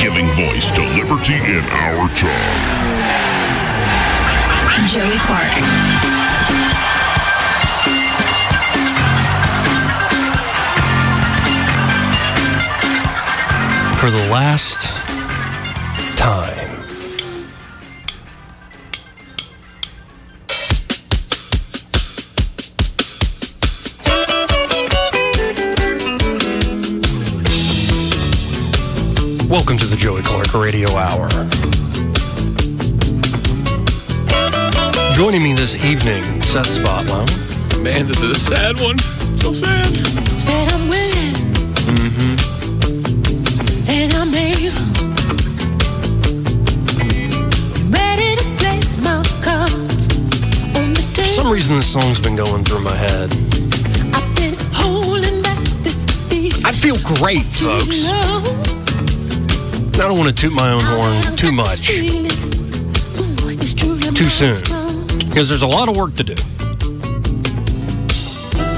Giving voice to liberty in our time. Joey Clark. for the last Welcome to the Joey Clark Radio Hour. Joining me this evening, Seth Spotlow. Man, this is a sad one. So sad. Said I'm willing. Mm-hmm. And I'm able. Ready to place my cards on the For table. some reason, this song's been going through my head. I've been holding back this feeling. I feel great, folks. I don't want to toot my own horn too much, too soon, because there's a lot of work to do.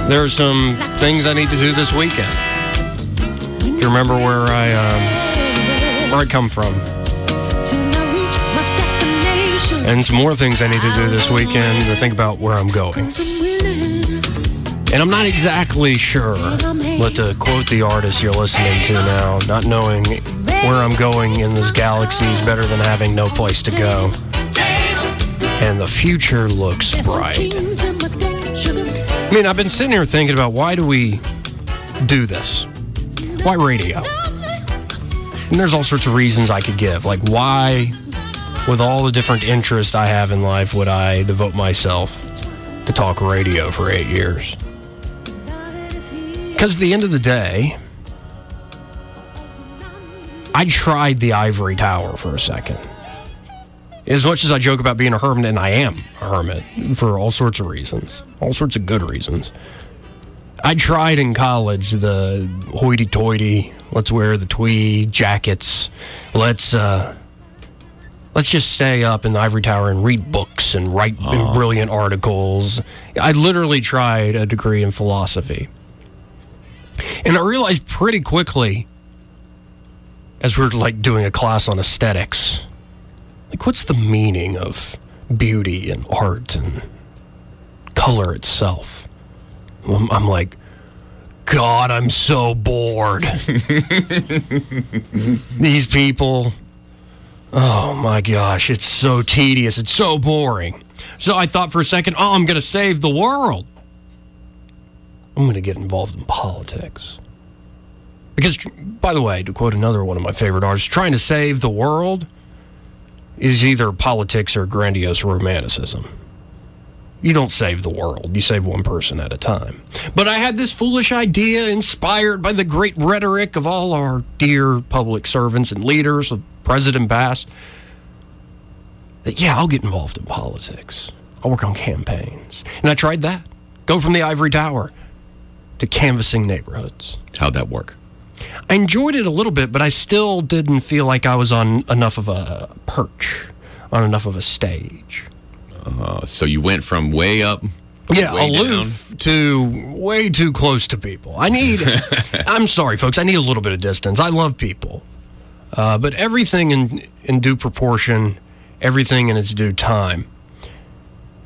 There are some things I need to do this weekend. If you remember where I um, where I come from, and some more things I need to do this weekend to think about where I'm going. And I'm not exactly sure, but to quote the artist you're listening to now, not knowing where I'm going in this galaxy is better than having no place to go. And the future looks bright. I mean, I've been sitting here thinking about why do we do this? Why radio? And there's all sorts of reasons I could give. Like, why, with all the different interests I have in life, would I devote myself to talk radio for eight years? Because at the end of the day, I tried the ivory tower for a second. As much as I joke about being a hermit, and I am a hermit for all sorts of reasons, all sorts of good reasons. I tried in college the hoity toity, let's wear the tweed jackets, let's, uh, let's just stay up in the ivory tower and read books and write brilliant articles. I literally tried a degree in philosophy. And I realized pretty quickly, as we are like doing a class on aesthetics, like what's the meaning of beauty and art and color itself? I'm, I'm like, God, I'm so bored. These people, oh my gosh, it's so tedious. It's so boring. So I thought for a second, oh, I'm going to save the world. I'm going to get involved in politics. Because, by the way, to quote another one of my favorite artists, trying to save the world is either politics or grandiose romanticism. You don't save the world, you save one person at a time. But I had this foolish idea inspired by the great rhetoric of all our dear public servants and leaders, of President Bass, that, yeah, I'll get involved in politics. I'll work on campaigns. And I tried that. Go from the ivory tower to canvassing neighborhoods. How'd that work? I enjoyed it a little bit, but I still didn't feel like I was on enough of a perch, on enough of a stage. Uh, so you went from way up. Yeah, way aloof to way too close to people. I need, I'm sorry, folks, I need a little bit of distance. I love people, uh, but everything in, in due proportion, everything in its due time.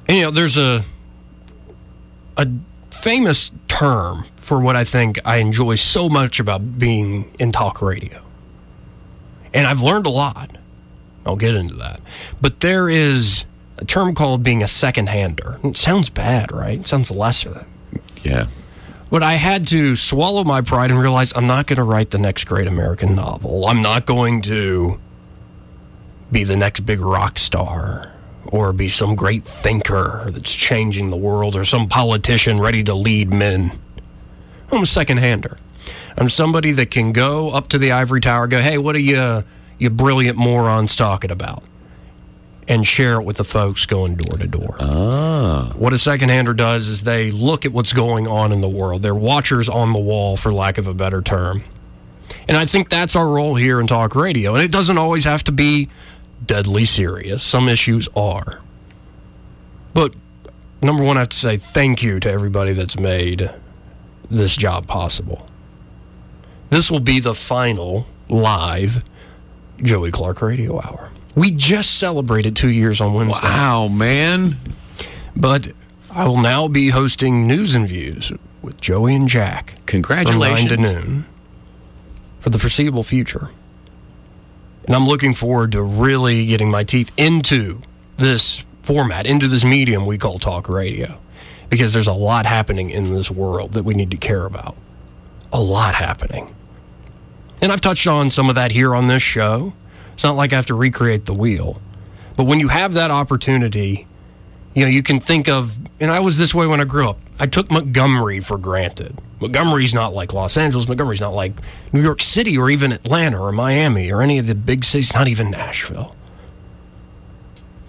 And, you know, there's a, a famous term for what I think I enjoy so much about being in talk radio. And I've learned a lot. I'll get into that. But there is a term called being a second hander. It sounds bad, right? It sounds lesser. Yeah. But I had to swallow my pride and realize I'm not going to write the next great American novel. I'm not going to be the next big rock star or be some great thinker that's changing the world or some politician ready to lead men. I'm a second hander. I'm somebody that can go up to the ivory tower, go, hey, what are you, you brilliant morons talking about and share it with the folks going door to door. Ah. What a second hander does is they look at what's going on in the world. They're watchers on the wall, for lack of a better term. And I think that's our role here in talk radio. And it doesn't always have to be deadly serious, some issues are. But number one, I have to say thank you to everybody that's made this job possible. This will be the final live Joey Clark Radio Hour. We just celebrated two years on Wednesday. Wow, man. But I will now be hosting News and Views with Joey and Jack. Congratulations. From 9 to noon for the foreseeable future. And I'm looking forward to really getting my teeth into this format, into this medium we call talk radio. Because there's a lot happening in this world that we need to care about. A lot happening. And I've touched on some of that here on this show. It's not like I have to recreate the wheel. But when you have that opportunity, you know, you can think of, and I was this way when I grew up. I took Montgomery for granted. Montgomery's not like Los Angeles. Montgomery's not like New York City or even Atlanta or Miami or any of the big cities, not even Nashville.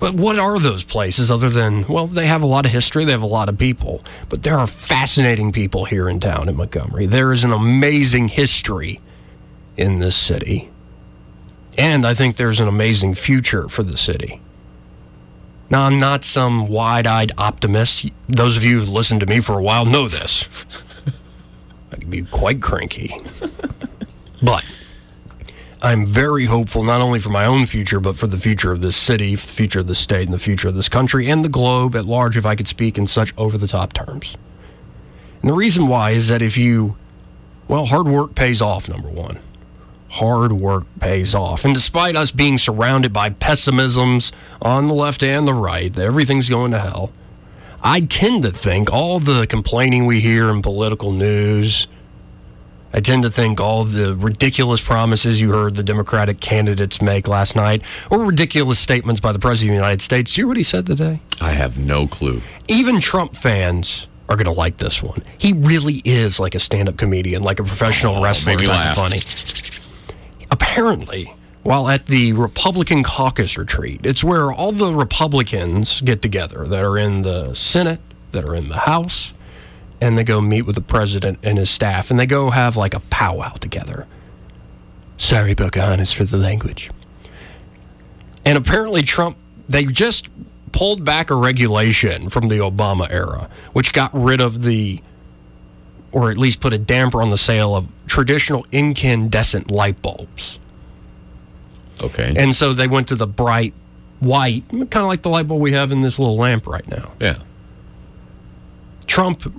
But what are those places other than, well, they have a lot of history, they have a lot of people, but there are fascinating people here in town in Montgomery. There is an amazing history in this city. And I think there's an amazing future for the city. Now, I'm not some wide eyed optimist. Those of you who've listened to me for a while know this. I can be quite cranky. but I'm very hopeful, not only for my own future, but for the future of this city, the future of the state, and the future of this country, and the globe at large, if I could speak in such over the top terms. And the reason why is that if you, well, hard work pays off, number one hard work pays off. And despite us being surrounded by pessimisms on the left and the right, that everything's going to hell, I tend to think all the complaining we hear in political news, I tend to think all the ridiculous promises you heard the Democratic candidates make last night, or ridiculous statements by the President of the United States. You hear what he said today? I have no clue. Even Trump fans are going to like this one. He really is like a stand up comedian, like a professional Oh, wrestler type funny apparently, while at the Republican caucus retreat, it's where all the Republicans get together that are in the Senate, that are in the House, and they go meet with the president and his staff, and they go have like a powwow together. Sorry, Pocahontas, for the language. And apparently, Trump, they just pulled back a regulation from the Obama era, which got rid of the or at least put a damper on the sale of traditional incandescent light bulbs. Okay. And so they went to the bright white, kind of like the light bulb we have in this little lamp right now. yeah. Trump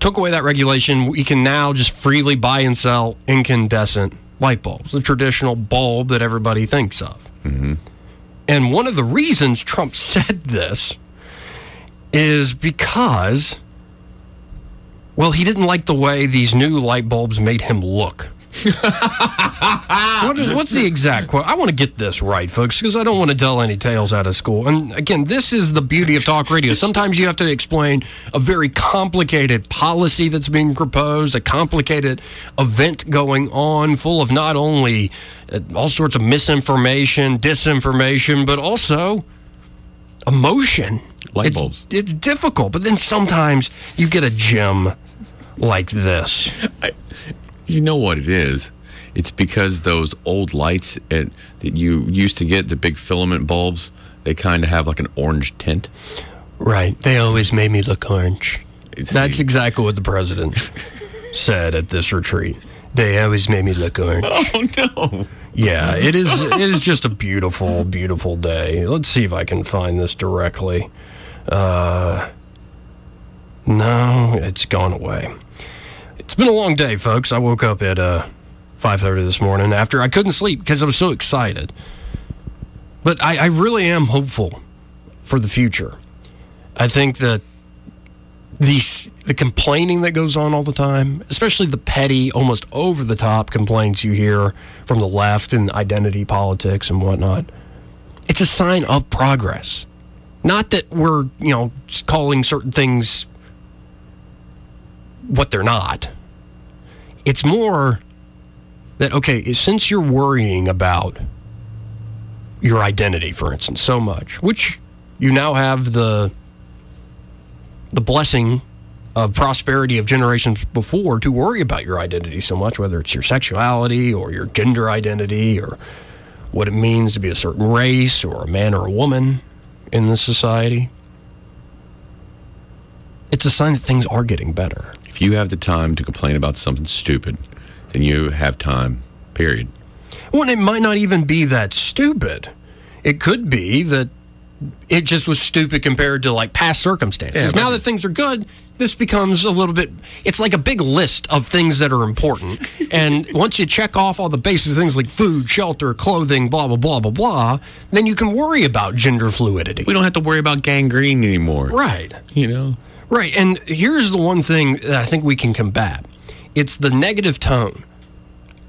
took away that regulation. We can now just freely buy and sell incandescent light bulbs, the traditional bulb that everybody thinks of. Mm-hmm. And one of the reasons Trump said this is because, well, he didn't like the way these new light bulbs made him look. What is, what's the exact quote? I want to get this right, folks, because I don't want to tell any tales out of school. And again, this is the beauty of talk radio. Sometimes you have to explain a very complicated policy that's being proposed, a complicated event going on, full of not only uh, all sorts of misinformation, disinformation, but also emotion. Light bulbs. It's difficult, but then sometimes you get a gem like this. You know what it is? It's because those old lights at, that you used to get, the big filament bulbs, they kind of have like an orange tint. Right. They always made me look orange. It's That's the- exactly what the president said at this retreat. They always made me look orange. Oh no! Yeah, it is. It is just a beautiful, beautiful day. Let's see if I can find this directly. Uh, no, it's gone away. It's been a long day, folks. I woke up at uh, five thirty this morning after I couldn't sleep because I was so excited. But I, I really am hopeful for the future. I think that the the complaining that goes on all the time, especially the petty, almost over the top complaints you hear from the left and identity politics and whatnot, it's a sign of progress. Not that we're you know calling certain things what they're not. It's more that okay, since you're worrying about your identity, for instance, so much, which you now have the the blessing of prosperity of generations before to worry about your identity so much, whether it's your sexuality or your gender identity or what it means to be a certain race or a man or a woman in this society. It's a sign that things are getting better. If you have the time to complain about something stupid, then you have time, period. Well, it might not even be that stupid. It could be that it just was stupid compared to like past circumstances. Yeah, now that things are good, this becomes a little bit. It's like a big list of things that are important, and once you check off all the basic things like food, shelter, clothing, blah blah blah blah blah, then you can worry about gender fluidity. We don't have to worry about gangrene anymore. Right. You know? Right. And here's the one thing that I think we can combat it's the negative tone.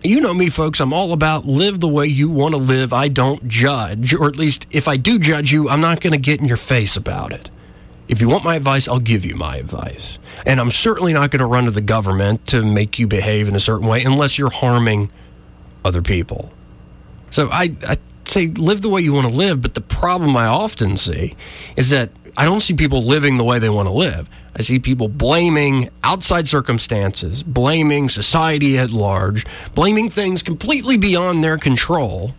You know me, folks. I'm all about live the way you want to live. I don't judge, or at least if I do judge you, I'm not going to get in your face about it. If you want my advice, I'll give you my advice. And I'm certainly not going to run to the government to make you behave in a certain way unless you're harming other people. So I, I say live the way you want to live, but the problem I often see is that I don't see people living the way they want to live. I see people blaming outside circumstances, blaming society at large, blaming things completely beyond their control.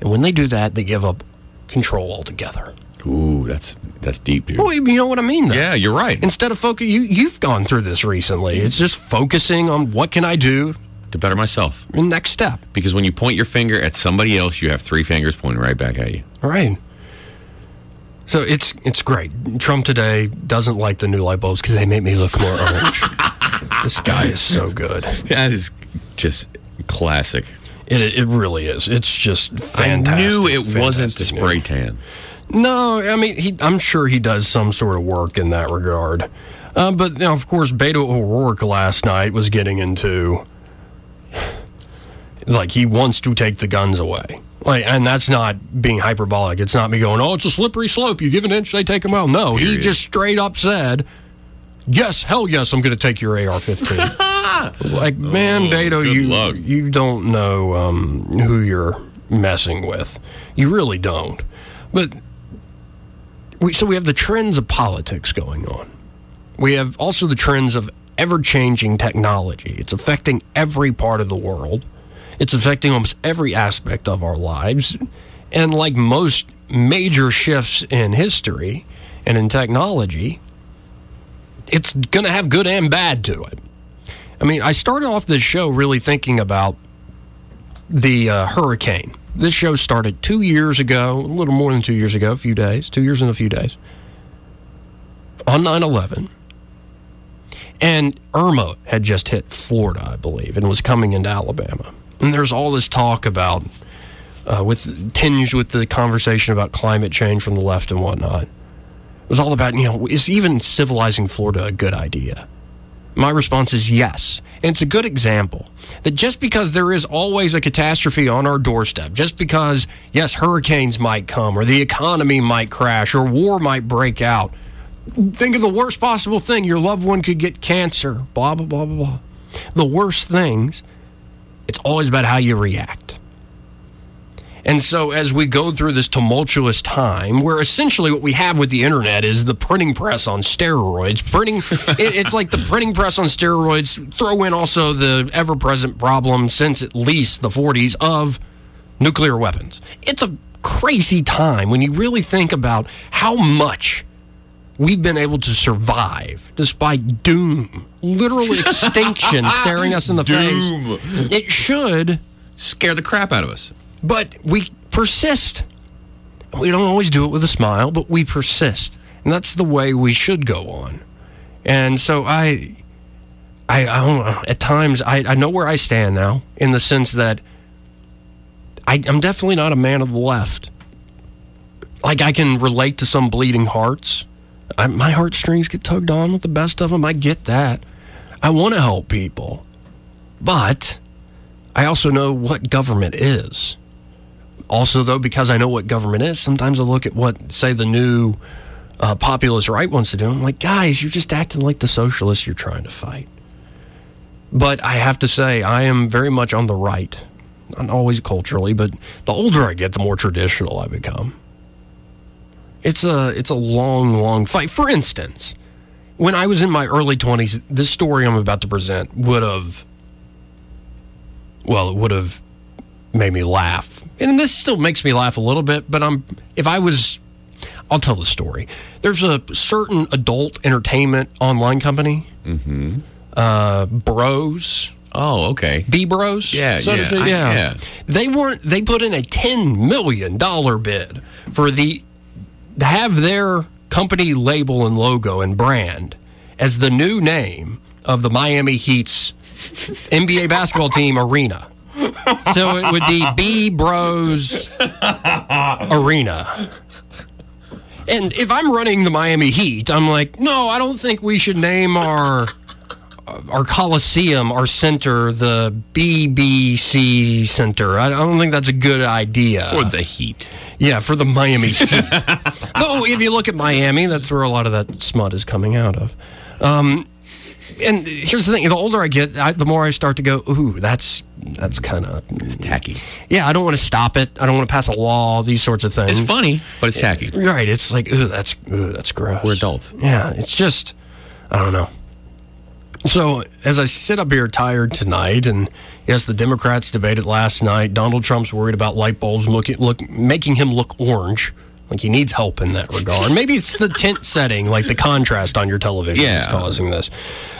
And when they do that, they give up control altogether. Ooh, that's that's deep, dude. Well, you know what I mean, though. Yeah, you're right. Instead of focus, you you've gone through this recently. It's just focusing on what can I do. to better myself. Next step. Because when you point your finger at somebody else, you have three fingers pointing right back at you. All right. So it's it's great. Trump today doesn't like the new light bulbs because they make me look more orange. this guy is so good. That is just classic. It it really is. It's just fantastic. I knew it wasn't the spray tan. No, I mean, he, I'm sure he does some sort of work in that regard. Uh, but now, of course, Beto O'Rourke last night was getting into like he wants to take the guns away. Like, and that's not being hyperbolic. It's not me going, "Oh, it's a slippery slope. You give an inch, they take a mile." No, he just straight up said, "Yes, hell yes, I'm going to take your AR-15." It's like, man, Oh, Beto, you luck. you don't know um, who you're messing with. You really don't. But we, so we have the trends of politics going on. We have also the trends of ever changing technology. It's affecting every part of the world. It's affecting almost every aspect of our lives. And like most major shifts in history and in technology, it's going to have good and bad to it. I mean, I started off this show really thinking about the uh, hurricane. This show started two years ago, a little more than two years ago, a few days, two years and a few days, on 9 11. And Irma had just hit Florida, I believe, and was coming into Alabama. And there's all this talk about, uh, with tinged with the conversation about climate change from the left and whatnot. It was all about, you know, is even civilizing Florida a good idea? My response is yes. And it's a good example that just because there is always a catastrophe on our doorstep, just because, yes, hurricanes might come, or the economy might crash, or war might break out, think of the worst possible thing your loved one could get cancer, blah, blah, blah, blah, blah. The worst things, it's always about how you react. And so, as we go through this tumultuous time, where essentially what we have with the internet is the printing press on steroids, printing, it, it's like the printing press on steroids. Throw in also the ever present problem since at least the 40s of nuclear weapons. It's a crazy time when you really think about how much we've been able to survive despite doom, literal extinction staring us in the Doom. face. It should Scare the crap out of us. But we persist. We don't always do it with a smile, but we persist. And that's the way we should go on. And so I, I, I don't know. At times, I, I know where I stand now in the sense that I, I'm definitely not a man of the left. Like, I can relate to some bleeding hearts. I, my heartstrings get tugged on with the best of them. I get that. I want to help people. But I also know what government is. Also, though, because I know what government is, sometimes I look at what, say, the new uh, populist right wants to do. I'm like, guys, you're just acting like the socialists you're trying to fight. But I have to say, I am very much on the right. not always culturally, but the older I get, the more traditional I become. It's a it's a long, long fight. For instance, when I was in my early twenties, this story I'm about to present would have well, it would have made me laugh. And this still makes me laugh a little bit, but I'm if I was I'll tell the story. There's a certain adult entertainment online company, Mm-hmm. uh, Bros. Oh, okay. B Bros. Yeah, So yeah, I- yeah. yeah. They weren't. They put in a ten million dollar bid for the to have their company label and logo and brand as the new name of the Miami Heat's NBA basketball team arena. So it would be B Bros Arena. And if I'm running the Miami Heat, I'm like, no, I don't think we should name our our Coliseum, our center, the BBC Center. I don't think that's a good idea. For the Heat. Yeah, for the Miami Heat. no, if you look at Miami, that's where a lot of that smut is coming out of. Um, and here's the thing: the older I get, I, the more I start to go, "Ooh, that's that's kind of tacky." Yeah, I don't want to stop it. I don't want to pass a law. These sorts of things. It's funny, but it's tacky. Right? It's like, ooh, that's ooh, that's gross. We're adults. Yeah, it's just, I don't know. So as I sit up here tired tonight, and yes, the Democrats debated last night. Donald Trump's worried about light bulbs looking, look, making him look orange. Like he needs help in that regard. Maybe it's the tint setting, like the contrast on your television, that's Yeah. causing this.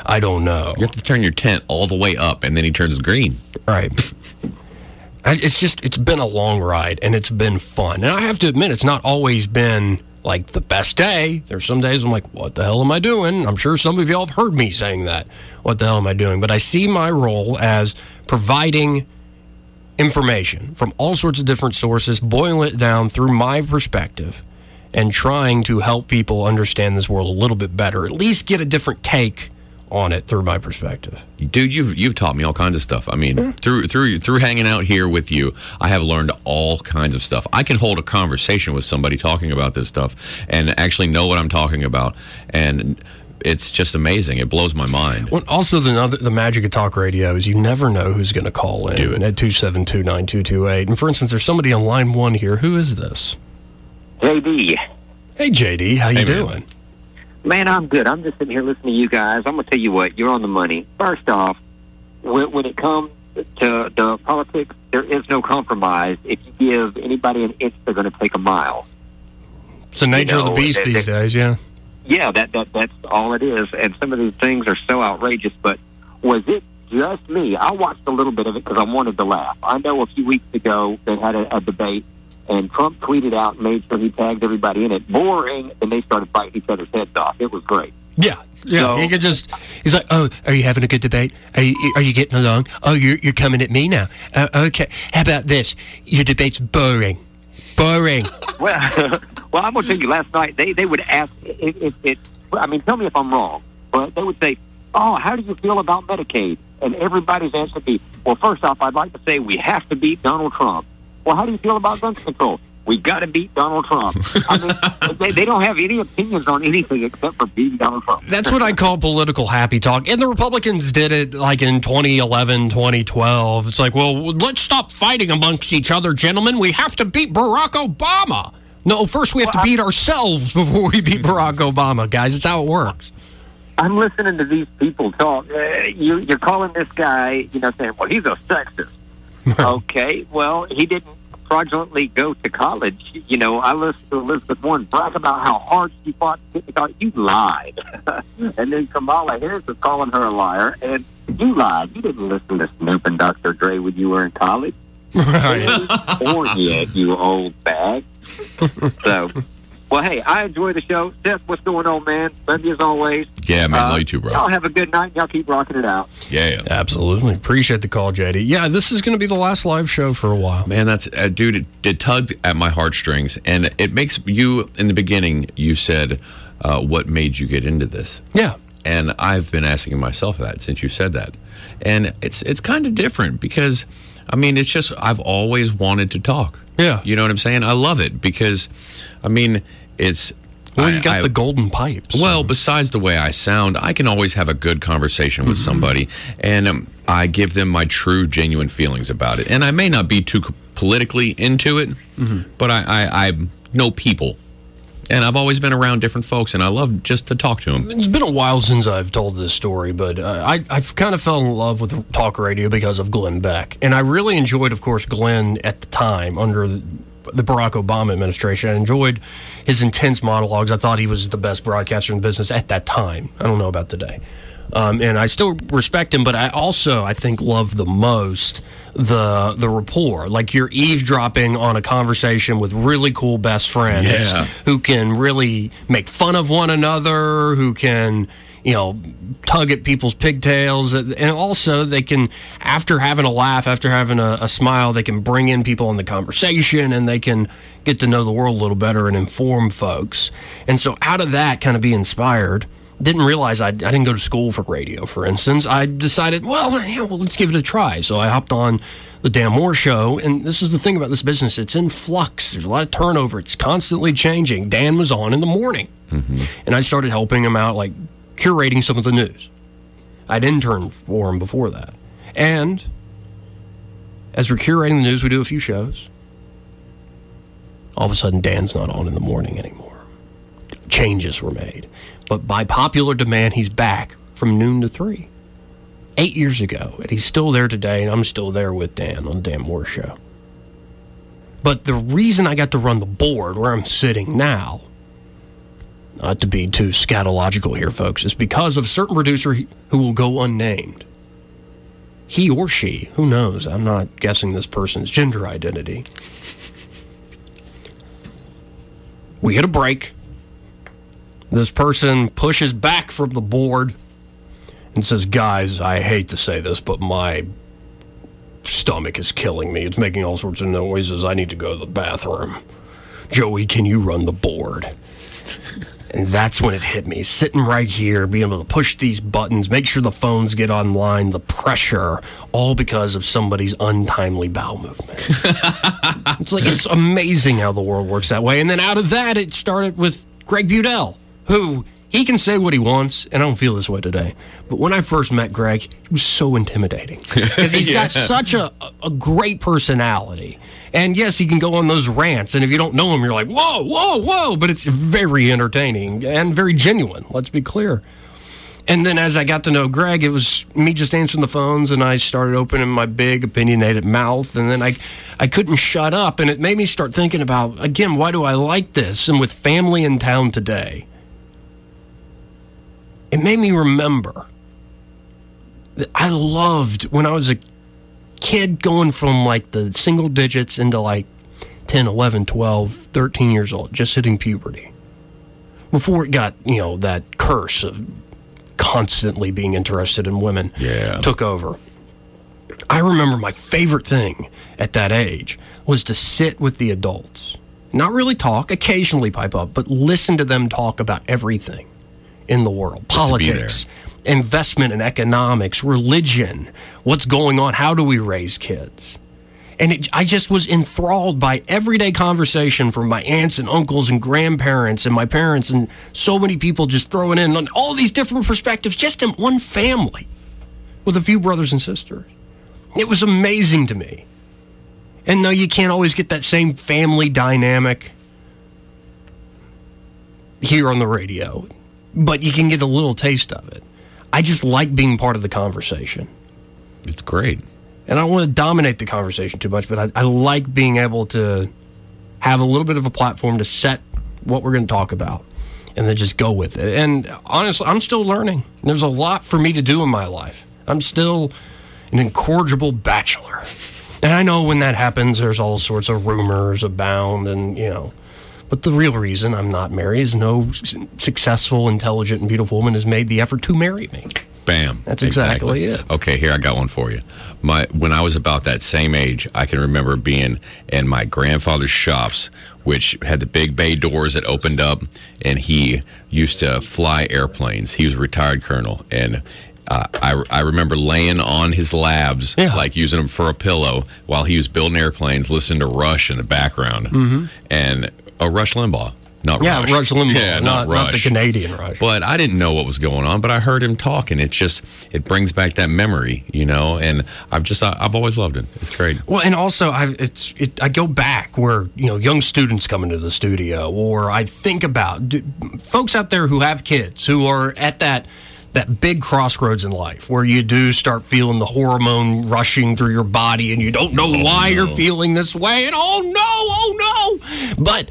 I don't know. You have to turn your tent all the way up, and then he turns green. Right. I, it's just it's been a long ride and it's been fun. And I have to admit, it's not always been like the best day. There's some days I'm like, what the hell am I doing? I'm sure some of y'all have heard me saying that. What the hell am I doing? But I see my role as providing information from all sorts of different sources, boil it down through my perspective, and trying to help people understand this world a little bit better, at least get a different take on it through my perspective. Dude, you've you've taught me all kinds of stuff. I mean, through through through hanging out here with you, I have learned all kinds of stuff. I can hold a conversation with somebody talking about this stuff and actually know what I'm talking about, and it's just amazing. It blows my mind. Well, also the other, the magic of talk radio is you never know who's going to call in Do it. at two seven two nine two two eight. And for instance, there's somebody on line one here. Who is this? JD. Hey JD, how you Hey, doing? Man, I'm good. I'm just sitting here listening to you guys. I'm going to tell you what, you're on the money. First off, when, when it comes to, the politics, there is no compromise. If you give anybody an inch, they're going to take a mile. It's the nature of know, the beast they- these they- days. Yeah. Yeah, that, that that's all it is. And some of these things are so outrageous. But was it just me? I watched a little bit of it because I wanted to laugh. I know a few weeks ago they had a, a debate, and Trump tweeted out and made sure he tagged everybody in it. Boring, and they started biting each other's heads off. It was great. Yeah. Yeah, So- he could just. He's like, "Oh, are you having a good debate? Are you, are you getting along? Oh, you're you're coming at me now. Uh, okay. How about this? Your debate's boring, boring. Well, well, I'm going to tell you. Last night, they they would ask if, if it. I mean, tell me if I'm wrong, but they would say, "Oh, how do you feel about Medicaid?" And everybody's answer would be, "Well, first off, I'd like to say we have to beat Donald Trump." Well, how do you feel about gun control? We got to beat Donald Trump. I mean, they, they don't have any opinions on anything except for beating Donald Trump. That's what I call political happy talk. And the Republicans did it like in 2011, 2012. It's like, well, let's stop fighting amongst each other, gentlemen. We have to beat Barack Obama. No, first we have to beat ourselves before we beat Barack Obama, guys. It's how it works. I'm listening to these people talk. Uh, you, you're calling this guy, you know, saying, "Well, he's a sexist." okay, well, he didn't fraudulently go to college. You know, I listened to Elizabeth Warren brag about how hard she fought to get to college. You lied, and then Kamala Harris is calling her a liar, and you lied. You didn't listen to Snoop and Dr. Dre when you were in college. Right. Born yet, you old bag. so. Well, hey, I enjoy the show. Seth, what's going on, man? Love you as always. Yeah, man, Uh, love you too, bro. Y'all have a good night. Y'all keep rocking it out. Yeah, Absolutely. Appreciate the call, JD. Yeah, this is going to be the last live show for a while. Man, that's uh, dude. It, it tugged at my heartstrings, and it makes you. In the beginning, you said, uh, "What made you get into this?" Yeah. And I've been asking myself that since you said that, and it's it's kind of different because, I mean, it's just I've always wanted to talk. Yeah. You know what I'm saying? I love it because, I mean, it's Well, you got I- the golden pipes. Well, besides the way I sound, I can always have a good conversation with somebody, and um, I give them my true, genuine feelings about it. And I may not be too politically into it, but I, I, I know people, and I've always been around different folks, and I love just to talk to them. It's been a while since I've told this story, but uh, I, I've kind of fell in love with talk radio because of Glenn Beck. And I really enjoyed, of course, Glenn at the time under the, Barack Obama administration. I enjoyed his intense monologues. I thought he was the best broadcaster in the business at that time. I don't know about today. Um, and I still respect him, but I also, I think, love the most the the rapport. Like you're eavesdropping on a conversation with really cool best friends Yeah. who can really make fun of one another, who can, you know, tug at people's pigtails. And also, they can, after having a laugh, after having a, a smile, they can bring in people in the conversation and they can get to know the world a little better and inform folks. And so, out of that, kind of be inspired. Didn't realize I, I didn't go to school for radio, for instance. I decided, well, yeah, well, let's give it a try. So I hopped on the Dan Moore show. And this is the thing about this business it's in flux. There's a lot of turnover, it's constantly changing. Dan was on in the morning. Mm-hmm. And I started helping him out, like curating some of the news. I'd interned for him before that. And as we're curating the news, we do a few shows. All of a sudden, Dan's not on in the morning anymore. Changes were made. But by popular demand, he's back from noon to three. Eight years ago, and he's still there today, and I'm still there with Dan on the Dan Moore Show. But the reason I got to run the board where I'm sitting now, not to be too scatological here, folks, is because of a certain producer who will go unnamed. He or she, who knows? I'm not guessing this person's gender identity. We hit a break. This person pushes back from the board and says, Guys, I hate to say this, but my stomach is killing me. It's making all sorts of noises. I need to go to the bathroom. Joey, can you run the board? And that's when it hit me. Sitting right here, being able to push these buttons, make sure the phones get online, the pressure, all because of somebody's untimely bowel movement. it's like it's amazing how the world works that way. And then out of that, it started with Greg Budell, who he can say what he wants, and I don't feel this way today. But when I first met Greg, he was so intimidating because he's got such a, a great personality. And yes, he can go on those rants, and if you don't know him, you're like, whoa, whoa, whoa. But it's very entertaining and very genuine. Let's be clear. And then as I got to know Greg, it was me just answering the phones, and I started opening my big opinionated mouth, and then I, I couldn't shut up, and it made me start thinking about again, why do I like this? And with family in town today, it made me remember that I loved when I was a kid going from like the single digits into like 10, 11, 12, 13 years old, just hitting puberty. Before it got, you know, that curse of constantly being interested in women Yeah. took over. I remember my favorite thing at that age was to sit with the adults. Not really talk, occasionally pipe up, but listen to them talk about everything in the world Just to be there. politics, investment in economics, religion, what's going on, how do we raise kids? And it, I just was enthralled by everyday conversation from my aunts and uncles and grandparents and my parents and so many people just throwing in all these different perspectives just in one family with a few brothers and sisters. It was amazing to me. And no, you can't always get that same family dynamic here on the radio, but you can get a little taste of it. I just like being part of the conversation. It's great. And I don't want to dominate the conversation too much, but I, I like being able to have a little bit of a platform to set what we're going to talk about and then just go with it. And honestly, I'm still learning. There's a lot for me to do in my life. I'm still an incorrigible bachelor. And I know when that happens, there's all sorts of rumors abound, and you know. But the real reason I'm not married is no successful, intelligent, and beautiful woman has made the effort to marry me. Bam. That's exactly it. Okay, here I got one for you. My when I was about that same age, I can remember being in my grandfather's shops, which had the big bay doors that opened up, and he used to fly airplanes. He was a retired colonel, and uh, I I remember laying on his labs, like using them for a pillow while he was building airplanes, listening to Rush in the background, Mhm. and uh, Rush Limbaugh. Not Yeah, Rush. Rush Limbaugh, Yeah, not- not, not the Canadian Rush. But I didn't know what was going on. But I heard him talk, and it just it brings back that memory, you know. And I've just I, I've always loved it. It's great. Well, and also I it's it, I go back where you know young students come into the studio, or I think about do, folks out there who have kids who are at that that big crossroads in life where you do start feeling the hormone rushing through your body, and you don't know why you're feeling this way, and oh no, oh no, but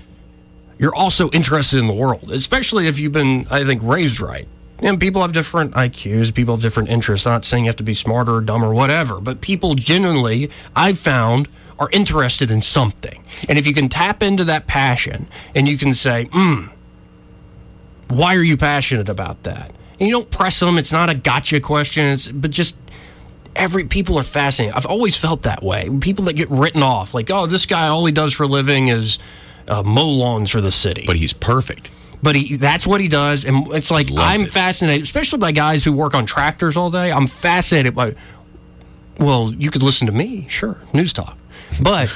you're also interested in the world, especially if you've been, I think, raised right. And people have different IQs, people have different interests. Not saying you have to be smarter or dumber or whatever, but people genuinely, I've found, are interested in something. And if you can tap into that passion and you can say, hmm, why are you passionate about that? And you don't press them, it's not a gotcha question, it's, but just every people are fascinating. I've always felt that way. People that get written off, like, oh, this guy, all he does for a living is uh, mow lawns for the city. But he's perfect. But he, that's what he does. And it's like, Loves I'm it. fascinated, especially by guys who work on tractors all day. I'm fascinated by, well, you could listen to me, sure, news talk. But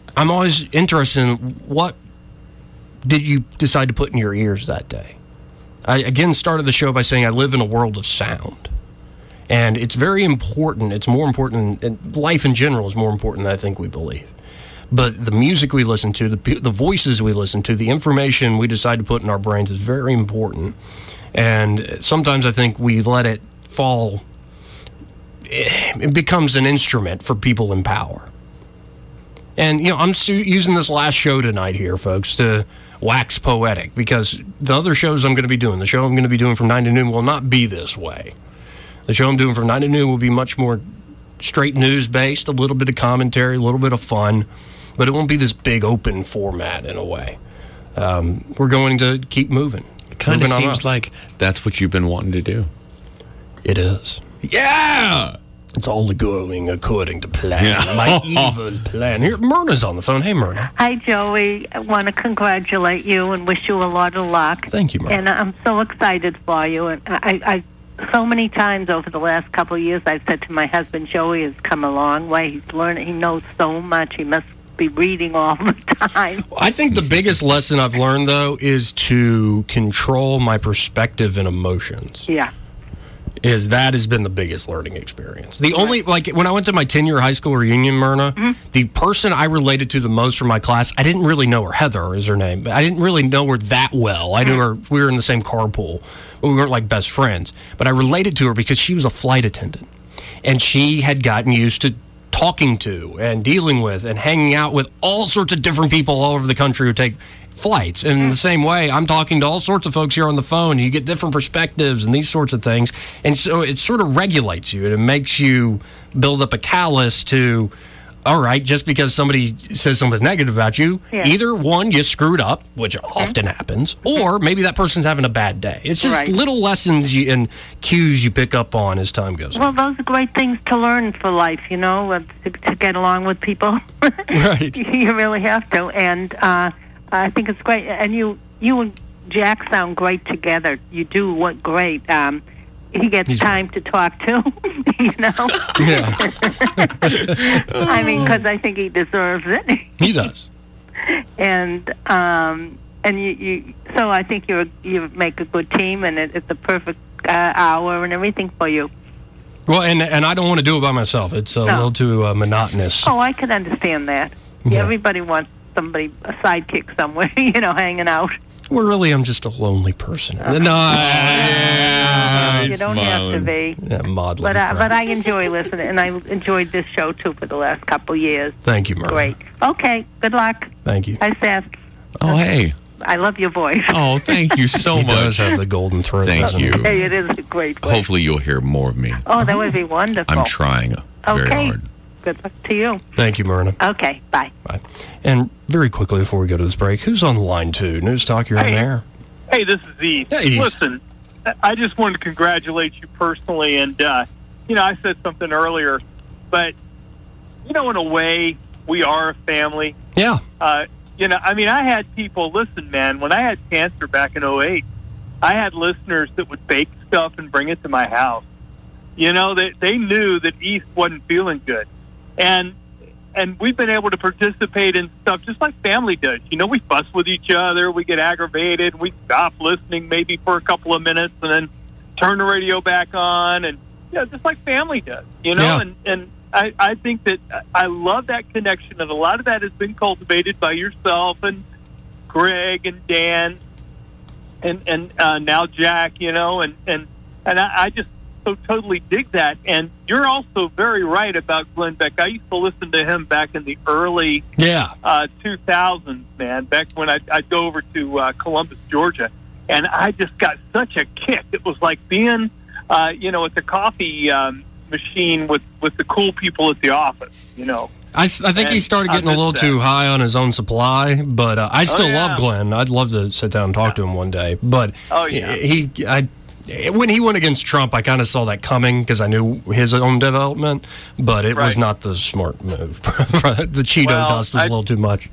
I'm always interested in what did you decide to put in your ears that day? I again started the show by saying I live in a world of sound. And it's very important. It's more important, and life in general is more important than I think we believe. But the music we listen to, the, the voices we listen to, the information we decide to put in our brains is very important. And sometimes I think we let it fall, it becomes an instrument for people in power. And, you know, I'm using this last show tonight here, folks, to wax poetic because the other shows I'm going to be doing, the show I'm going to be doing from 9 to noon, will not be this way. The show I'm doing from 9 to noon will be much more straight news based, a little bit of commentary, a little bit of fun, but it won't be this big open format in a way. Um, we're going to keep moving. It kind of seems up. like that's what you've been wanting to do. It is. Yeah. It's all going according to plan. Yeah. My evil plan. Here, Myrna's on the phone. Hey, Myrna. Hi, Joey. I want to congratulate you and wish you a lot of luck. Thank you, Myrna. And I'm so excited for you. And I, I so many times over the last couple of years, I've said to my husband, Joey has come a long way. He's learning. He knows so much. He must be reading all the time. I think the biggest lesson I've learned, though, is to control my perspective and emotions. Yeah. Is that has been the biggest learning experience. The only, like, when I went to my 10 year high school reunion, Myrna, mm-hmm. the person I related to the most from my class, I didn't really know her. Heather is her name. But I didn't really know her that well. I knew mm. her, we were in the same carpool, but we weren't like best friends. But I related to her because she was a flight attendant and she had gotten used to talking to and dealing with and hanging out with all sorts of different people all over the country who take flights. And in the mm. same way, I'm talking to all sorts of folks here on the phone. You get different perspectives and these sorts of things. And so it sort of regulates you and it makes you build up a callus to. All right, just because somebody says something negative about you, Yeah. either one, you screwed up, which often happens, or maybe that person's having a bad day. It's just Right. little lessons you, and cues you pick up on as time goes on. Well, those are great things to learn for life, you know, uh, to, to get along with people. Right. you really have to, and uh, I think it's great. And you, you and Jack sound great together. You do what great. Um, he gets He's time to talk too, you know. Yeah. I mean, because I think he deserves it, He does. and um, and you, you. So I think you you make a good team, and it, it's a perfect uh, hour and everything for you. Well, and and I don't want to do it by myself. It's a No. little too uh, monotonous. Oh, I can understand that. Yeah. Everybody wants somebody a sidekick somewhere, you know, hanging out. Well, really, I'm just a lonely person. No, you don't have to be. Yeah, maudlin. But uh, but I enjoy listening, and I enjoyed this show too for the last couple years. Thank you, Myrna. Great. Okay. Good luck. Thank you. Hi, Seth. Oh, hey. I love your voice. Oh, thank you so he much. does have the golden throat. Thank doesn't you. Hey, it is a great voice. Hopefully, you'll hear more of me. Oh, that would be wonderful. I'm trying very Okay. hard. Good luck to you. Thank you, Myrna. Okay. Bye. Bye. And very quickly before we go to this break, who's on the line two? News Talk, you're on Hey. there. Hey, this is Eve. Hey, Eve. Listen, I- I just wanted to congratulate you personally, and uh, you know, I said something earlier, but you know, in a way, we are a family. Yeah. Uh, you know, I mean, I had people listen, man. When I had cancer back in '08, I had listeners that would bake stuff and bring it to my house. You know, they they knew that Eve wasn't feeling good, and and we've been able to participate in stuff just like family does. You know, we fuss with each other, we get aggravated, we stop listening maybe for a couple of minutes, and then turn the radio back on, and yeah, just like family does. You know, Yeah. and and I I think that I love that connection, and a lot of that has been cultivated by yourself and Greg and Dan and and uh, now Jack, you know, and and and I, I just so totally dig that. And you're also very right about Glenn Beck. I used to listen to him back in the early Yeah. uh, 2000s, man. Back when I, I'd go over to uh, Columbus, Georgia, and I just got such a kick. It was like being, uh, you know, at the coffee um, machine with with the cool people at the office. You know. I, I think he started getting a little that. too high on his own supply, but uh, I still Oh, yeah. love Glenn. I'd love to sit down and talk to him one day. But Oh, yeah. he, I, when he went against Trump, I kind of saw that coming because I knew his own development, but it was not the smart move. the Cheeto Well, dust was a I- little too much.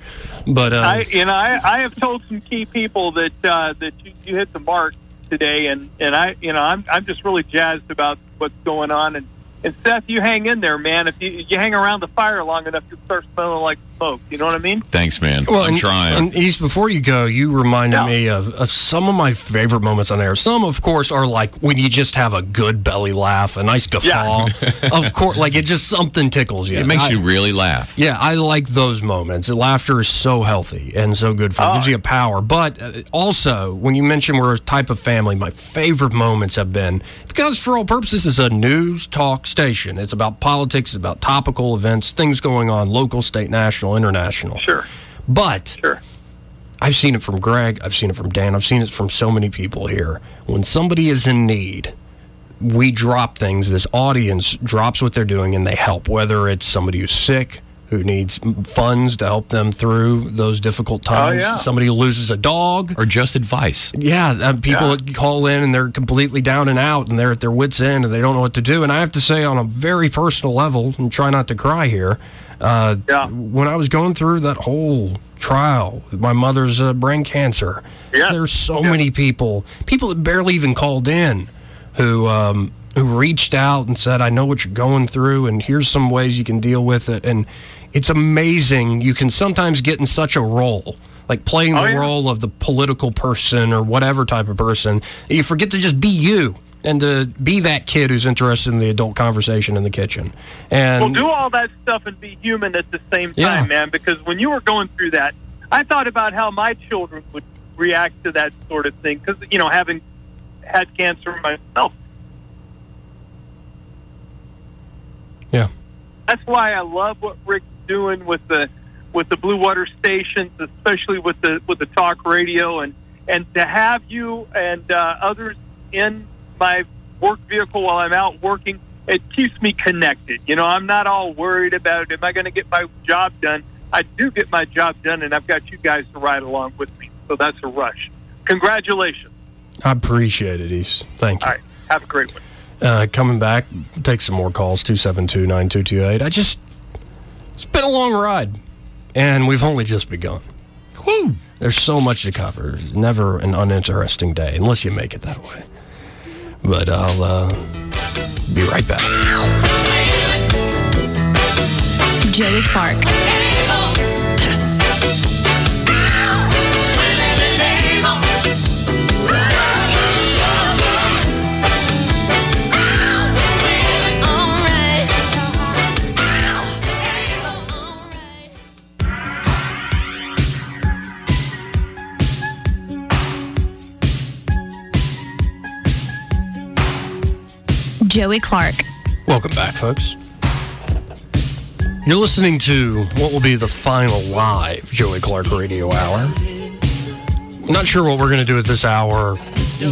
But um, I, you know, I, I have told some key people that uh, that you, you hit the mark today, and, and I, you know, I'm I'm just really jazzed about what's going on. And, and Seth, you hang in there, man. If you you hang around the fire long enough, you'll start smelling like smoke. You know what I mean? Thanks, man. Well, I'm and, trying. And East, before you go, you reminded me of, of some of my favorite moments on air. Some, of course, are like when you just have a good belly laugh, a nice guffaw. of course, like it just something tickles you. it makes I- you really laugh. Yeah, I like those moments. Laughter is so healthy and so good for you. It gives you a power. But uh, also, when you mention we're a type of family, my favorite moments have been because, for all purposes, it's a news talk station. It's about politics, it's about topical events, things going on, local, state, national, international. Sure. But Sure. I've seen it from Greg, I've seen it from Dan, I've seen it from so many people here. When somebody is in need, we drop things. This audience drops what they're doing and they help, whether it's somebody who's sick, who needs funds to help them through those difficult times, yeah. somebody who loses a dog. Or just advice. Yeah, uh, people that call in and they're completely down and out and they're at their wits' end and they don't know what to do. And I have to say, on a very personal level, and try not to cry here, uh, when I was going through that whole trial my mother's uh, brain cancer, Yeah. there's so many people, people that barely even called in, who um, who reached out and said, "I know what you're going through, and here's some ways you can deal with it." And it's amazing. You can sometimes get in such a role, like playing the Oh, yeah. role of the political person or whatever type of person. You forget to just be you and to be that kid who's interested in the adult conversation in the kitchen. And well, do all that stuff and be human at the same time, Yeah. man. Because when you were going through that, I thought about how my children would react to that sort of thing. Because you know, having had cancer myself, Yeah. that's why I love what Rick's doing with the with the Blue Water stations, especially with the with the talk radio, and and to have you and uh, others in my work vehicle while I'm out working, it keeps me connected. You know, I'm not all worried about am I going to get my job done. I do get my job done, and I've got you guys to ride along with me. So that's a rush. Congratulations. I appreciate it, East. Thank you. All right, have a great one. Uh, coming back, take some more calls 272 9228. I just, it's been a long ride, and we've only just begun. Woo! There's so much to cover. It's never an uninteresting day, unless you make it that way. But I'll uh, be right back. Joey Clark. Joey Clark. Welcome back, folks. You're listening to what will be the final live Joey Clark Radio Hour. Not sure what we're going to do at this hour,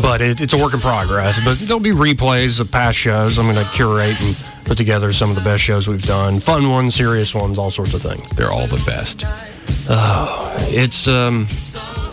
but it, it's a work in progress. But there'll be replays of past shows. I'm going to curate and put together some of the best shows we've done fun ones, serious ones, all sorts of things. They're all the best. Oh, it's um,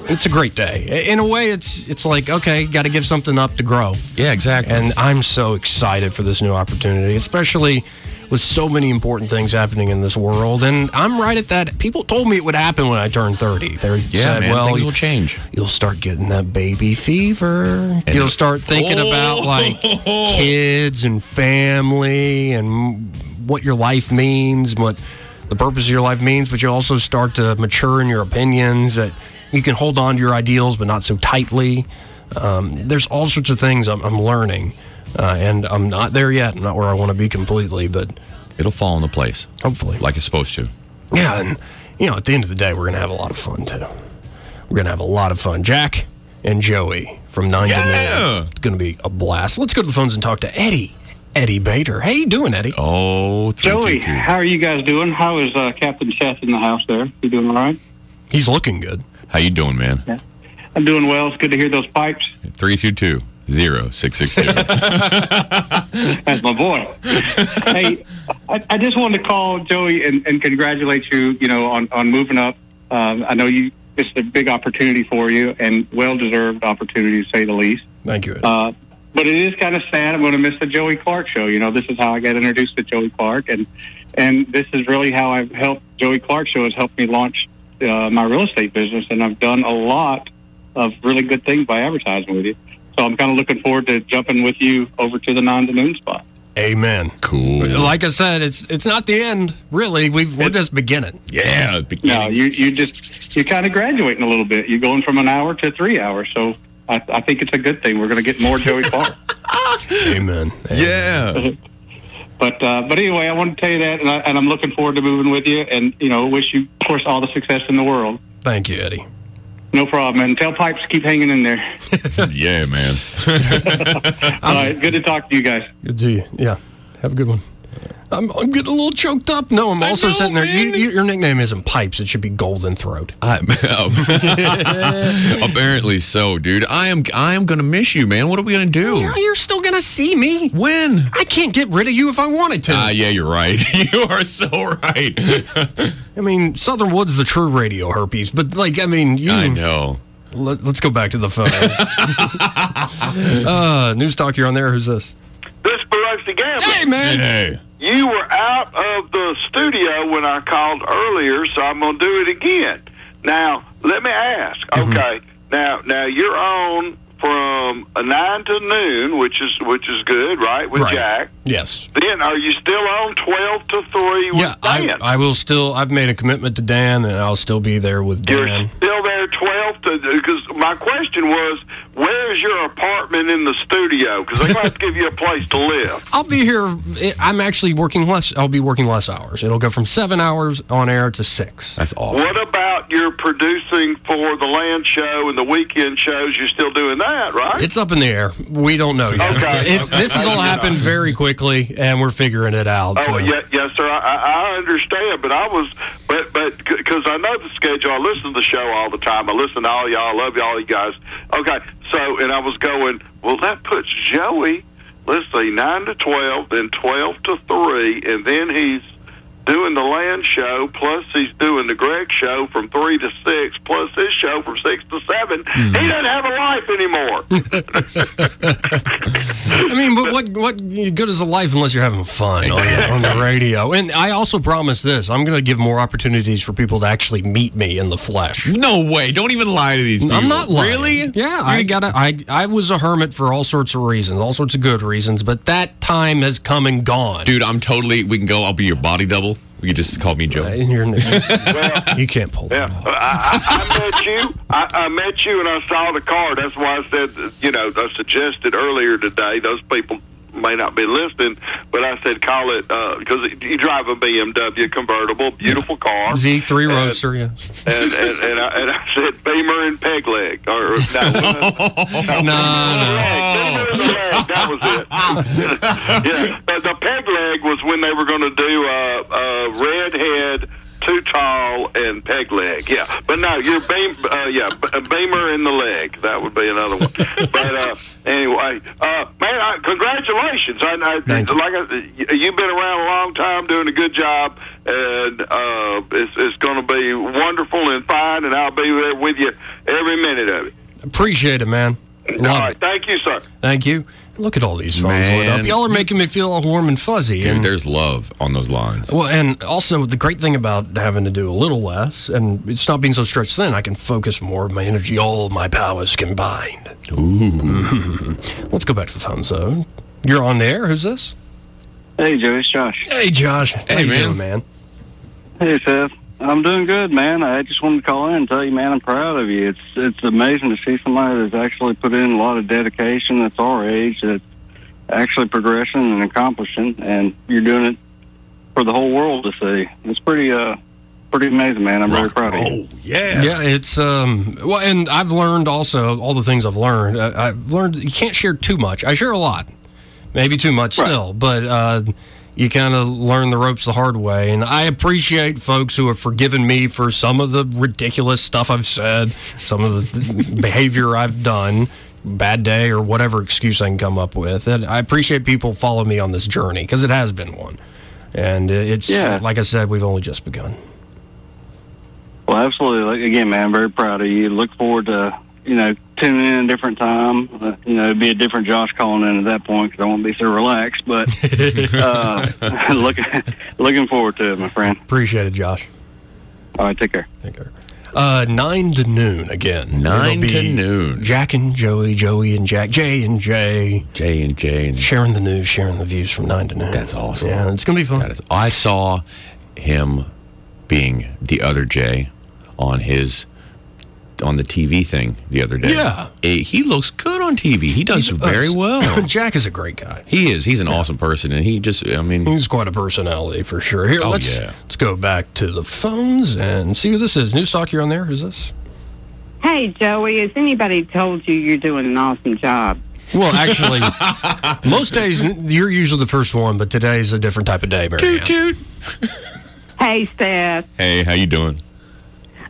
it's a great day. In a way, it's it's like okay, got to give something up to grow. Yeah, exactly. And I'm so excited for this new opportunity, especially with so many important things happening in this world. And I'm right at that. People told me it would happen when I turned 30. They Yeah, said, man, well, things will change. You'll start getting that baby fever. And- You'll start thinking oh. about like kids and family and what your life means, what the purpose of your life means, but you also start to mature in your opinions. That you can hold on to your ideals, but not so tightly. Um, there's all sorts of things I'm, I'm learning, uh, and I'm not there yet. I'm not where I want to be completely, but It'll fall into place. Hopefully. Like it's supposed to. yeah, and you know, at the end of the day, we're gonna have a lot of fun too. We're gonna have a lot of fun. Jack and Joey from nine to noon. It's gonna be a blast. Let's go to the phones and talk to Eddie. Eddie Bader. How you doing, Eddie? Oh, Joey, how are you guys doing? How is uh, Captain Seth in the house there? You doing all right? He's looking good. How you doing, man? I'm doing well. It's good to hear those pipes. Three two two zero six six two. That's my boy. hey, I, I just wanted to call Joey and, and congratulate you. You know, on on moving up. Um, I know you. It's a big opportunity for you, and well deserved opportunity to say the least. Thank you. Eddie. Uh, but it is kind of sad. I'm going to miss the Joey Clark show. You know, this is how I got introduced to Joey Clark, and and this is really how I've helped. Joey Clark show has helped me launch uh, my real estate business, and I've done a lot of really good things by advertising with you. So I'm kind of looking forward to jumping with you over to the nine to noon spot. Amen. Cool. Like I said, it's it's not the end, really. We've, we're just beginning. Yeah, No, you you just you're kind of graduating a little bit. You're going from an hour to three hours. So I, I think it's a good thing. We're going to get more Joey Clark. Amen. Yeah. But uh, but anyway, I want to tell you that, and, I, and I'm looking forward to moving with you, and you know, wish you, of course, all the success in the world. Thank you, Eddie. No problem, and tell Pipes keep hanging in there. yeah, man. all right, good to talk to you guys. Good to you. Yeah. Have a good one. I'm, I'm getting a little choked up. No, I'm also sitting there. You, you, your nickname isn't Pipes. It should be Golden Throat. I, apparently so, dude. I am I am gonna miss you, man. What are we gonna do? You're, you're still going to see me. When? I can't get rid of you if I wanted to. Ah, yeah, you're right. you are so right. I mean, Southern Wood's the true radio herpes, but like, I mean, you. I know. Let, us go back to the phones. uh, News Talk, you're on there. Who's this? This is Biloxi Gambling. Hey, man. Hey. You were out of the studio when I called earlier, so I'm going to do it again. Now, let me ask. Mm-hmm. Okay. Now, now you're on from nine to noon, which is which is good, right? With Right. Jack. Yes. Then, are you still on twelve to three with Yeah, I? I will still. I've made a commitment to Dan, and I'll still be there with Dan. Still there, twelve to because my question was, where is your apartment in the studio? Because they're going to have to give you a place to live. I'll be here. Eh, I'm actually working less. I'll be working less hours. It'll go from seven hours on air to six. That's awesome. What about your producing for the land show and the weekend shows? You're still doing that, right? It's up in the air. We don't know yet. Okay, It's okay. this has all happened very quickly, and we're figuring it out. Oh yeah, yes, sir. I, I I understand, but I was, but but because I know the schedule. I listen to the show all the time. I listen to all y'all. I love y'all, you guys. Okay, so and I was going. Well, that puts Joey. Let's see, nine to twelve, then twelve to three, and then he's doing the land show. Plus, he's doing the Greg show from three to six. Plus, his show from six to seven. He hmm. doesn't have a life anymore. I mean, but what what good is a life unless you're having fun on, the, on the radio? And I also promise this: I'm going to give more opportunities for people to actually meet me in the flesh. No way! Don't even lie to these people. I'm not lying. Really? Yeah, I got I I was a hermit for all sorts of reasons, all sorts of good reasons, but that time has come and gone. Dude, I'm totally. We can go. I'll be your body double. You can just call me Joe. Uh, You're, you can't pull Yeah, I, I, I met you. I, I met you, and I saw the car. That's why I said, you know, I suggested earlier today. Those people may not be listening, but I said call it uh, because you drive a BMW convertible, beautiful car, Z3 Roadster, yeah. and and, and, I, and I said Beamer leg, or no, no, no. Beamer and the leg. That was it. yeah, but the peg leg was when they were going to do uh, uh, redhead. Too tall and peg leg, yeah. But no, you're beam, uh, yeah, b- beamer in the leg. That would be another one. but uh, anyway, uh, man, I, congratulations! I, I Thank like I, you've been around a long time, doing a good job, and uh, it's, it's going to be wonderful and fine. And I'll be there with you every minute of it. Appreciate it, man. All Love right, it. thank you, sir. Thank you. Look at all these phones lit up. Y'all are making me feel all warm and fuzzy. Dude, and there's love on those lines. Well, and also the great thing about having to do a little less and it's not being so stretched thin, I can focus more of my energy, all my powers combined. Ooh. Let's go back to the phone zone. You're on the air. Who's this? Hey, Joe, it's Josh. Hey, Josh. How Hey, you man. doing, man? Hey, Seth. I'm doing good, man. I just wanted to call in and tell you, man, I'm proud of you. It's it's amazing to see somebody that's actually put in a lot of dedication that's our age, that's actually progressing and accomplishing, and you're doing it for the whole world to see. It's pretty uh pretty amazing, man. I'm very proud of you. Oh yeah. Yeah, it's um well, and I've learned also all the things I've learned. I, I've learned you can't share too much. I share a lot, maybe too much still, but uh, you kind of learn the ropes the hard way. And I appreciate folks who have forgiven me for some of the ridiculous stuff I've said, some of the behavior I've done. Bad day or whatever excuse I can come up with. And I appreciate people follow me on this journey because it has been one. And it's, Yeah. like I said, we've only just begun. Well, absolutely. Again, man, I'm very proud of you. Look forward to you know tuning in a different time. Uh, you know, it'd be a different Josh calling in at that point because I won't be so relaxed. But uh, looking looking forward to it, my friend. Appreciate it, Josh. All right, take care. Take care. Uh, nine to noon again. Nine It'll to noon. Jack and Joey, Joey and Jack, Jay and Jay, Jay and Jay, and sharing the news, sharing the views from nine to noon. That's awesome. Yeah, it's gonna be fun. That is. I saw him being the other Jay on his on the TV thing the other day. Yeah. Eh, he looks good on TV. He does very well. Jack is a great guy. He is. He's an awesome person, and he just. I mean, He's quite a personality for sure. Here, Oh, let's yeah. let's go back to the phones and see who this is. Newstalk, you're on there. Who's this? Hey, Joey, has anybody told you you're doing an awesome job? Well, actually, most days you're usually the first one, but today's a different type of day, Mary. Ann. Hey, Steph. hey, how you doing?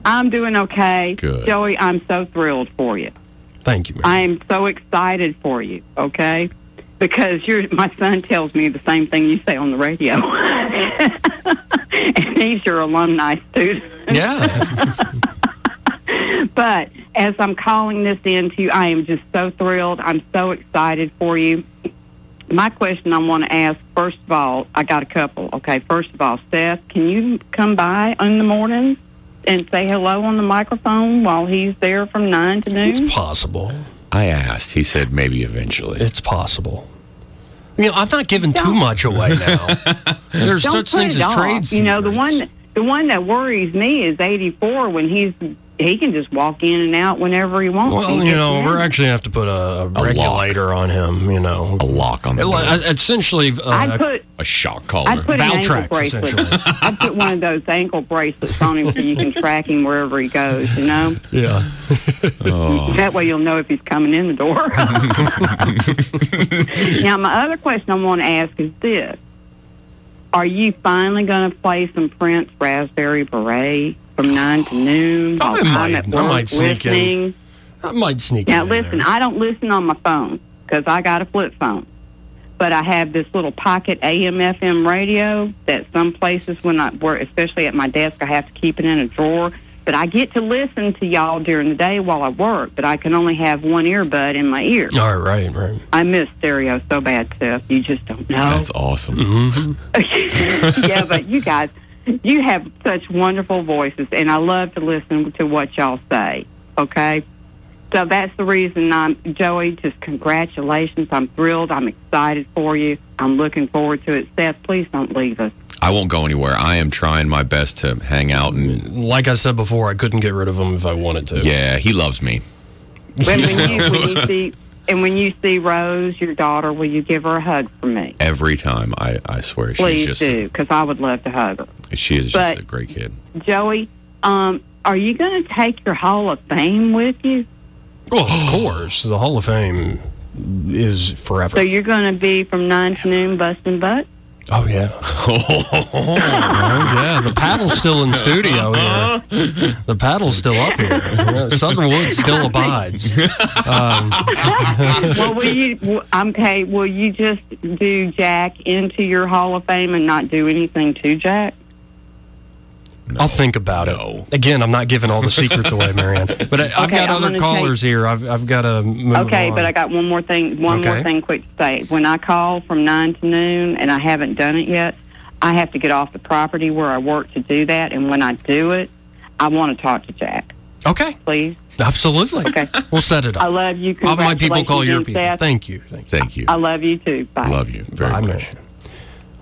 I'm doing okay. Good. Joey, I'm so thrilled for you. Thank you, Mary. I am so excited for you, okay? Because you're, my son tells me the same thing you say on the radio. and he's your alumni student. Yeah. But as I'm calling this into you, I am just so thrilled. I'm so excited for you. My question I want to ask, first of all, I got a couple. Okay, first of all, Seth, can you come by in the morning and say hello on the microphone while he's there from 9 to noon? It's possible. I asked. He said maybe eventually. It's possible. You know, I'm not giving too much away now. There's such things as off. trade You know, the one the one that worries me is 84 when he's he can just walk in and out whenever he wants. Well, He you know, we're actually going to have to put a, a regulator on him, you know. A lock on the It- door. Essentially, uh, I'd put a shock collar. I'd put an ankle bracelet. I'd put one of those ankle bracelets on him so you can track him wherever he goes. You know, Yeah. Oh. that way you'll know if he's coming in the door. now, my other question I want to ask is this: Are you finally going to play some Prince Raspberry Beret from nine to noon? I while I'm might. at I might sneak in. listening? I might sneak Now, in Now, listen, there. I don't listen on my phone because I got a flip phone. But I have this little pocket AM FM radio that some places when I work, especially at my desk, I have to keep it in a drawer. But I get to listen to y'all during the day while I work, but I can only have one earbud in my ear. All right, right. I miss stereo so bad, Seth. You just don't know. That's awesome. Mm-hmm. yeah, but you guys, you have such wonderful voices, and I love to listen to what y'all say. Okay, so that's the reason I'm Joey. Just congratulations! I'm thrilled. I'm excited for you. I'm looking forward to it. Seth, please don't leave us. I won't go anywhere. I am trying my best to hang out and. Like I said before, I couldn't get rid of him if I wanted to. Yeah, he loves me. When, when you when you see and when you see Rose, your daughter, will you give her a hug for me? Every time, I, I swear, Please she's just do, because I would love to hug her. She is But- just a great kid. Joey, um, are you going to take your Hall of Fame with you? Well, of course, the Hall of Fame is forever. So you're going to be from nine to noon busting butt? Oh yeah. oh yeah. The paddle's still in studio here. The paddle's still up here. Yeah, Southern Wood still abides. Um, well, will you? Okay, will you just do Jack into your Hall of Fame and not do anything to Jack? I'll think about it. Again, I'm not giving all the secrets away, Marianne. But I, I've Okay, got I'm other gonna callers here. I've I've got to move okay, on. but I got one more thing. One more thing, quick to say. When I call from nine to noon and I haven't done it yet, I have to get off the property where I work to do that. And when I do it, I want to talk to Jack. Okay. Please. Absolutely. Okay. We'll set it up. I love you. I'll my people call your people. Seth. Thank you. Thank you. Thank you. I love you too. Bye. Love you very Bye, much. man.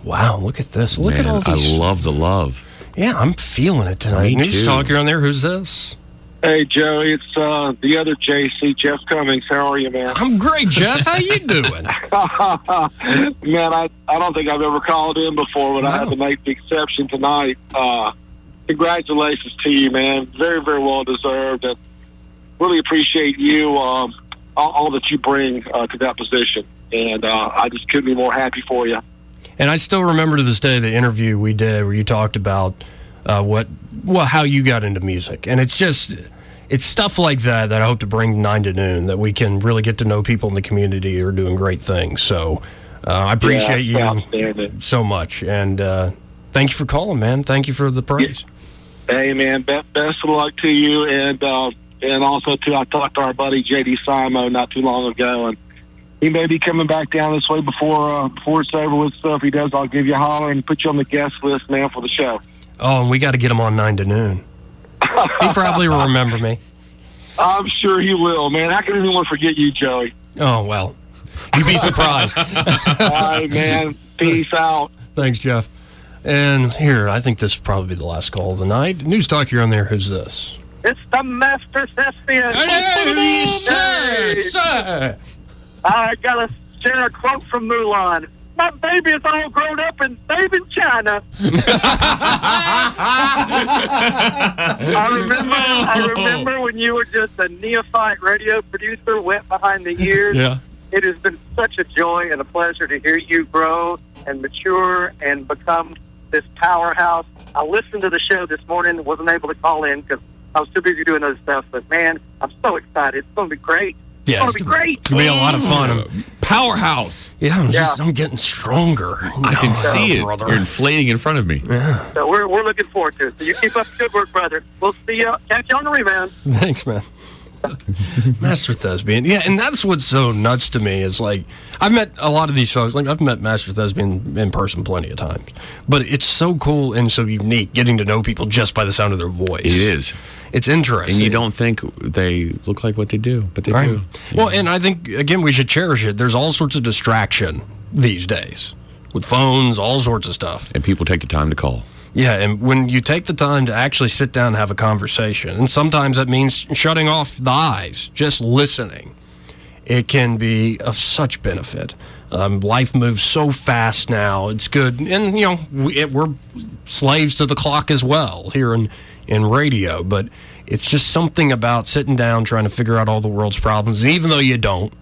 Wow, look at this. Look Man, at all these. I love the love. Yeah, I'm feeling it tonight. Me News too. Talk, you're on there. Who's this? Hey, Joey, it's uh, the other JC, Jeff Cummings. How are you, man? I'm great, Jeff. How you doing? man, I, I don't think I've ever called in before, but I had to make the exception tonight. Uh, congratulations to you, man. Very, very well deserved. And really appreciate you, um, all, all that you bring uh, to that position. And uh, I just couldn't be more happy for you. And I still remember to this day the interview we did where you talked about uh, what, well, how you got into music, and it's just, it's stuff like that that I hope to bring nine to noon that we can really get to know people in the community who are doing great things. So uh, I appreciate Yeah, you so much, and uh, thank you for calling, man. Thank you for the praise. Hey, man, be- best of luck to you. And uh, and also, too, I talked to our buddy J.D. Simo not too long ago, and he may be coming back down this way before uh, before it's over with. So if he does, I'll give you a holler and put you on the guest list, man, for the show. Oh, and we got to get him on nine to noon. he probably will remember me. I'm sure he will, man. How can anyone forget you, Joey? Oh well, you'd be surprised. All right, man. Peace out. Thanks, Jeff. And here, I think this will probably be the last call of the night. News Talk, you're on there. Who's this? It's the Master Thespian. Hey, sir, sir. I got to share a quote from Mulan. My baby is all grown up and saving China. I remember, I remember when you were just a neophyte radio producer, went behind the ears. Yeah. It has been such a joy and a pleasure to hear you grow and mature and become this powerhouse. I listened to the show this morning, wasn't able to call in because I was too busy doing other stuff. But man, I'm so excited. It's going to be great. Yeah, it's going to be great. It's gonna be a lot of fun. Powerhouse. Yeah, I'm just I'm getting stronger. I can see it. brother. You're inflating in front of me. Yeah. So we're, we're looking forward to it. So you keep up the good work, brother. We'll see you. Catch you on the rebound. Thanks, man. Master Thespian. Yeah, and that's what's so nuts to me is like I've met a lot of these folks. Like I've met Master Thespian in person plenty of times, but it's so cool and so unique getting to know people just by the sound of their voice. It is. It's interesting. And you don't think they look like what they do, but they Right. do. Well, and I think again we should cherish it. There's all sorts of distraction these days with phones, all sorts of stuff. And people take the time to call. Yeah, and when you take the time to actually sit down and have a conversation, and sometimes that means shutting off the eyes, just listening, it can be of such benefit. Um, life moves so fast now; it's good, and you know we, it, we're slaves to the clock as well here in in radio. But it's just something about sitting down, trying to figure out all the world's problems, and even though you don't,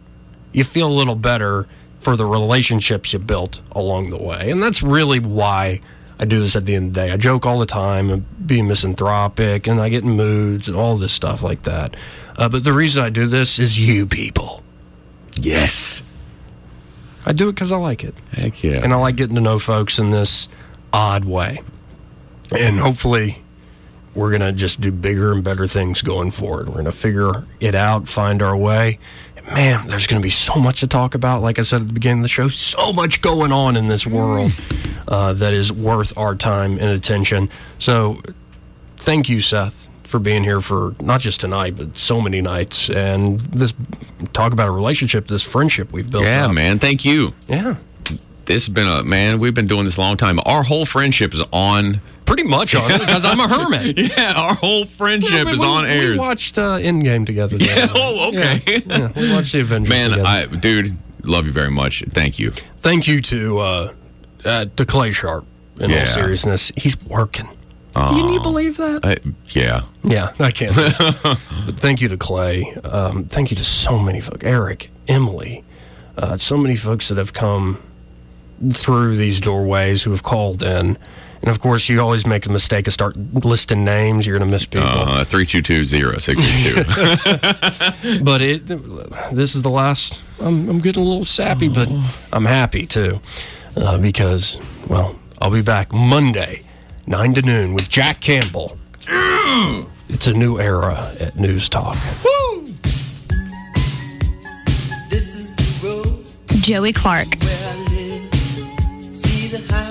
you feel a little better for the relationships you built along the way. And that's really why I do this at the end of the day. I joke all the time and being misanthropic and I get in moods and all this stuff like that. Uh, but the reason I do this is you people. Yes. I do it because I like it. Heck yeah. And I like getting to know folks in this odd way. And hopefully, we're going to just do bigger and better things going forward. We're going to figure it out, find our way. And man, there's going to be so much to talk about. Like I said at the beginning of the show, so much going on in this world uh, that is worth our time and attention. So, thank you, Seth, for being here for not just tonight, but so many nights. And this talk about a relationship, this friendship we've built Yeah, up. man. Thank you. Yeah. This has been a man. We've been doing this a long time. Our whole friendship is on. Pretty much on it because I'm a hermit. yeah, our whole friendship we, is we- on air. We watched uh, Endgame together. Yeah, oh, okay. Yeah, yeah, we watched the Avengers. Man, together. I, dude, love you very much. Thank you. Thank you to uh, uh, to Clay Sharp. In all seriousness, he's working. Can you believe that? I, yeah. Yeah, I can't. but thank you to Clay. Um, thank you to so many folks. Eric, Emily, uh, so many folks that have come through these doorways who have called in. And of course, you always make the mistake of start listing names. You're going to miss people. Uh, 3220622. but it this is the last I'm, I'm getting a little sappy but i'm happy too uh, because well i'll be back monday 9 to noon with jack campbell. It's a new era at news talk. Joey Clark. See the high